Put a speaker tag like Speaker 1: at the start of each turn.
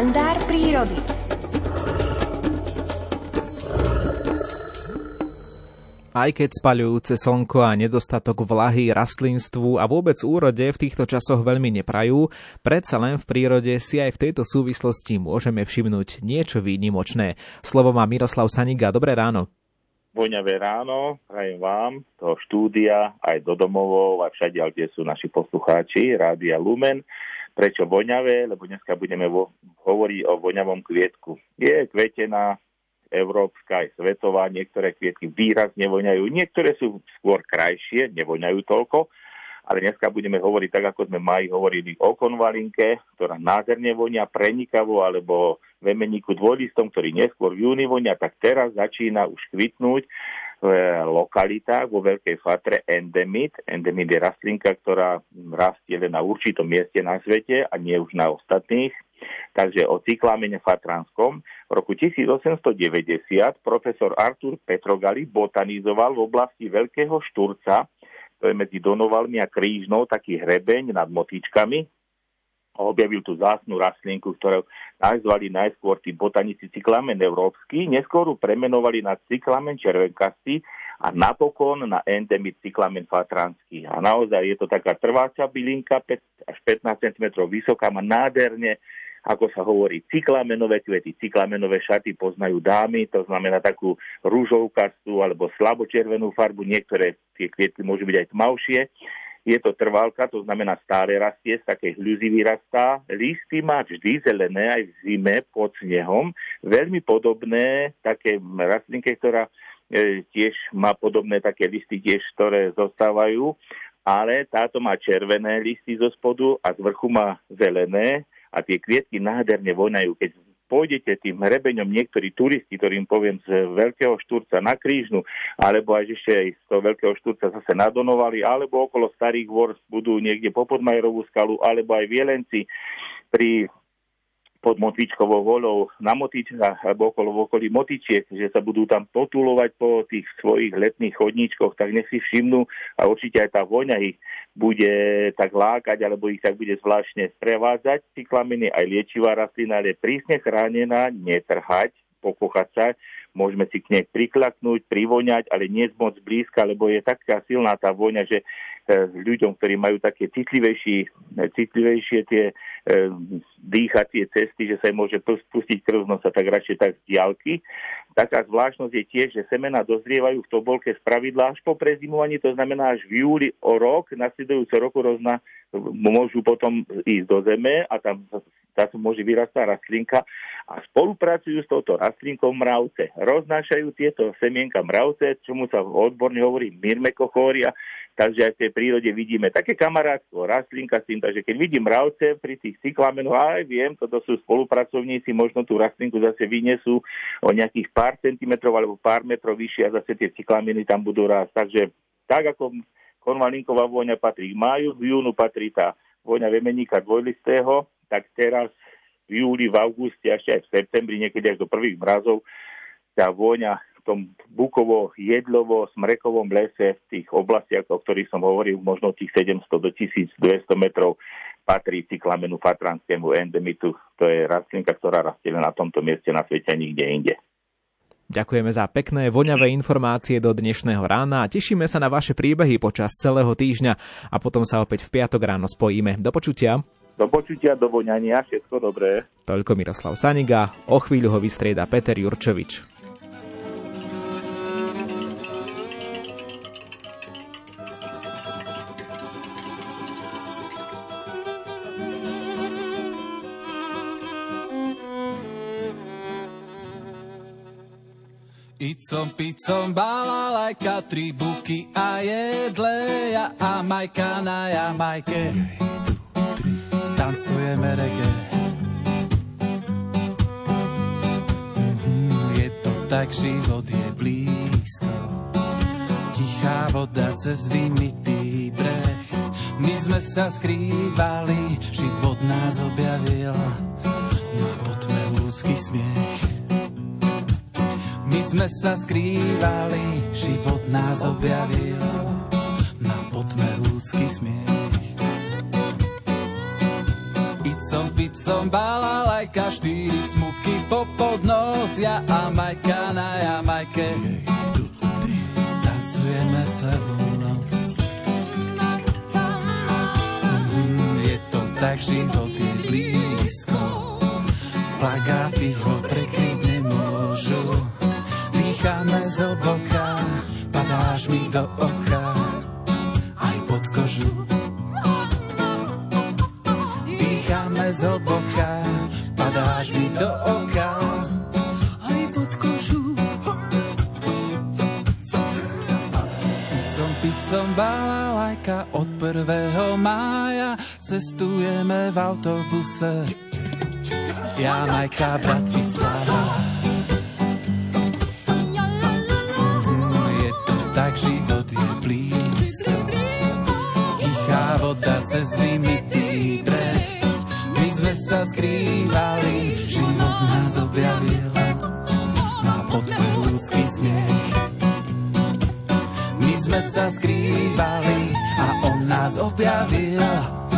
Speaker 1: kalendár prírody. Aj keď spaľujúce slnko a nedostatok vlahy rastlinstvu a vôbec úrode v týchto časoch veľmi neprajú, predsa len v prírode si aj v tejto súvislosti môžeme všimnúť niečo výnimočné. Slovo má Miroslav Saniga. Dobré ráno.
Speaker 2: Voňavé ráno, prajem vám, toho štúdia, aj do domovov, aj všade, kde sú naši poslucháči, Rádia Lumen. Prečo voňavé? Lebo dneska budeme vo, hovoriť o voňavom kvietku. Je kvetená európska aj svetová, niektoré kvietky výrazne voňajú, niektoré sú skôr krajšie, nevoňajú toľko, ale dneska budeme hovoriť tak, ako sme mali hovorili o konvalinke, ktorá nádherne vonia prenikavo, alebo vemeníku dvojlistom, ktorý neskôr v júni vonia, tak teraz začína už kvitnúť lokalitách vo Veľkej Fatre endemit. Endemit je rastlinka, ktorá rastie len na určitom mieste na svete a nie už na ostatných. Takže o cyklámene fatranskom v roku 1890 profesor Artur Petrogali botanizoval v oblasti Veľkého Šturca to je medzi Donovalmi a Krížnou, taký hrebeň nad motičkami. Objavil tú zásnu rastlinku, ktorú nazvali najskôr tí botanici cyklamen európsky, neskôr ju premenovali na cyklamen červenkastý a napokon na endemit cyklamen fatranský. A naozaj je to taká trváca bylinka, 5 až 15 cm vysoká, má nádherne ako sa hovorí, cyklamenové kvety, cyklamenové šaty poznajú dámy, to znamená takú rúžovkastú alebo slabočervenú farbu, niektoré tie kvietky môžu byť aj tmavšie. Je to trvalka, to znamená stále rastie, z takej hľuzy vyrastá. Listy má vždy zelené aj v zime pod snehom. Veľmi podobné také rastlinke, ktorá e, tiež má podobné také listy tiež, ktoré zostávajú, ale táto má červené listy zo spodu a z vrchu má zelené a tie kvietky nádherne vonajú. Keď pôjdete tým hrebeňom niektorí turisti, ktorým poviem z Veľkého Štúrca na Krížnu, alebo aj ešte aj z toho Veľkého Štúrca zase nadonovali, alebo okolo Starých Vors budú niekde po Podmajerovú skalu, alebo aj Vielenci pri pod Motičkovou volou na Motičkách alebo okolo v okolí Motičiek, že sa budú tam potulovať po tých svojich letných chodníčkoch, tak nech si všimnú a určite aj tá voňa ich bude tak lákať, alebo ich tak bude zvláštne sprevádzať. Cyklaminy aj liečivá rastlina je prísne chránená, netrhať, pokochať sa, môžeme si k nej priklaknúť, privoňať, ale nie moc blízka, lebo je taká silná tá voňa, že E, ľuďom, ktorí majú také citlivejšie, citlivejšie tie dýchacie cesty, že sa im môže pustiť krv nosa, tak radšej tak z diálky. Taká zvláštnosť je tiež, že semena dozrievajú v tobolke z pravidla až po prezimovaní, to znamená až v júli o rok, nasledujúce roku rozna, môžu potom ísť do zeme a tam sa môže vyrastať rastlinka a spolupracujú s touto rastlinkou mravce. Roznášajú tieto semienka mravce, čomu sa odborne hovorí mirmekochória, takže aj v tej prírode vidíme také kamarátstvo, rastlinka s tým, takže keď vidím mravce pri tých cyklamenoch, aj viem, toto sú spolupracovníci, možno tú rastlinku zase vynesú o nejakých pár centimetrov alebo pár metrov vyššie a zase tie cyklameny tam budú rásť. Takže tak ako konvalinková vôňa patrí k máju, v júnu patrí tá vôňa vemeníka dvojlistého, tak teraz v júli, v auguste, ešte aj v septembri, niekedy až do prvých mrazov, tá vôňa v tom bukovo, jedlovo, smrekovom lese v tých oblastiach, o ktorých som hovoril, možno tých 700 do 1200 metrov, patrí cyklamenu fatranskému endemitu. To je rastlinka, ktorá rastie na tomto mieste na svete nikde inde.
Speaker 1: Ďakujeme za pekné, voňavé informácie do dnešného rána a tešíme sa na vaše príbehy počas celého týždňa a potom sa opäť v piatok ráno spojíme. Do počutia.
Speaker 2: Do počutia, do voňania, všetko dobré.
Speaker 1: Toľko Miroslav Saniga, o chvíľu ho vystrieda Peter Jurčovič.
Speaker 3: Icom, picom, balalajka, tri buky a jedle, ja a majka na Jamajke. Tancujeme reggae. Mm-hmm, je to tak, život je blízko. Tichá voda cez vymitý breh. My sme sa skrývali, život nás objavil. Má potme ľudský smiech. My sme sa skrývali, život nás objavil na potme ľudský smiech. Picom, picom, balalajka, štyri smuky popod ja a Majka na Jamajke. Tancujeme celú noc. Mm, je to tak, život je blízko. Plagáty ho prekryť nemôžu. Dýchame z oboka, padáš mi do oka, Dýchame z oboka, padáš mi do oka, aj pod kožu. Picom, picom, balalajka od 1. mája cestujeme v autobuse. Jamajka, Bratislava. Je to tak, život je blízko. Tichá voda cez sme skrývali, život nás objavil. Má pod ľudský smiech. My sme sa skrývali a on nás objavil.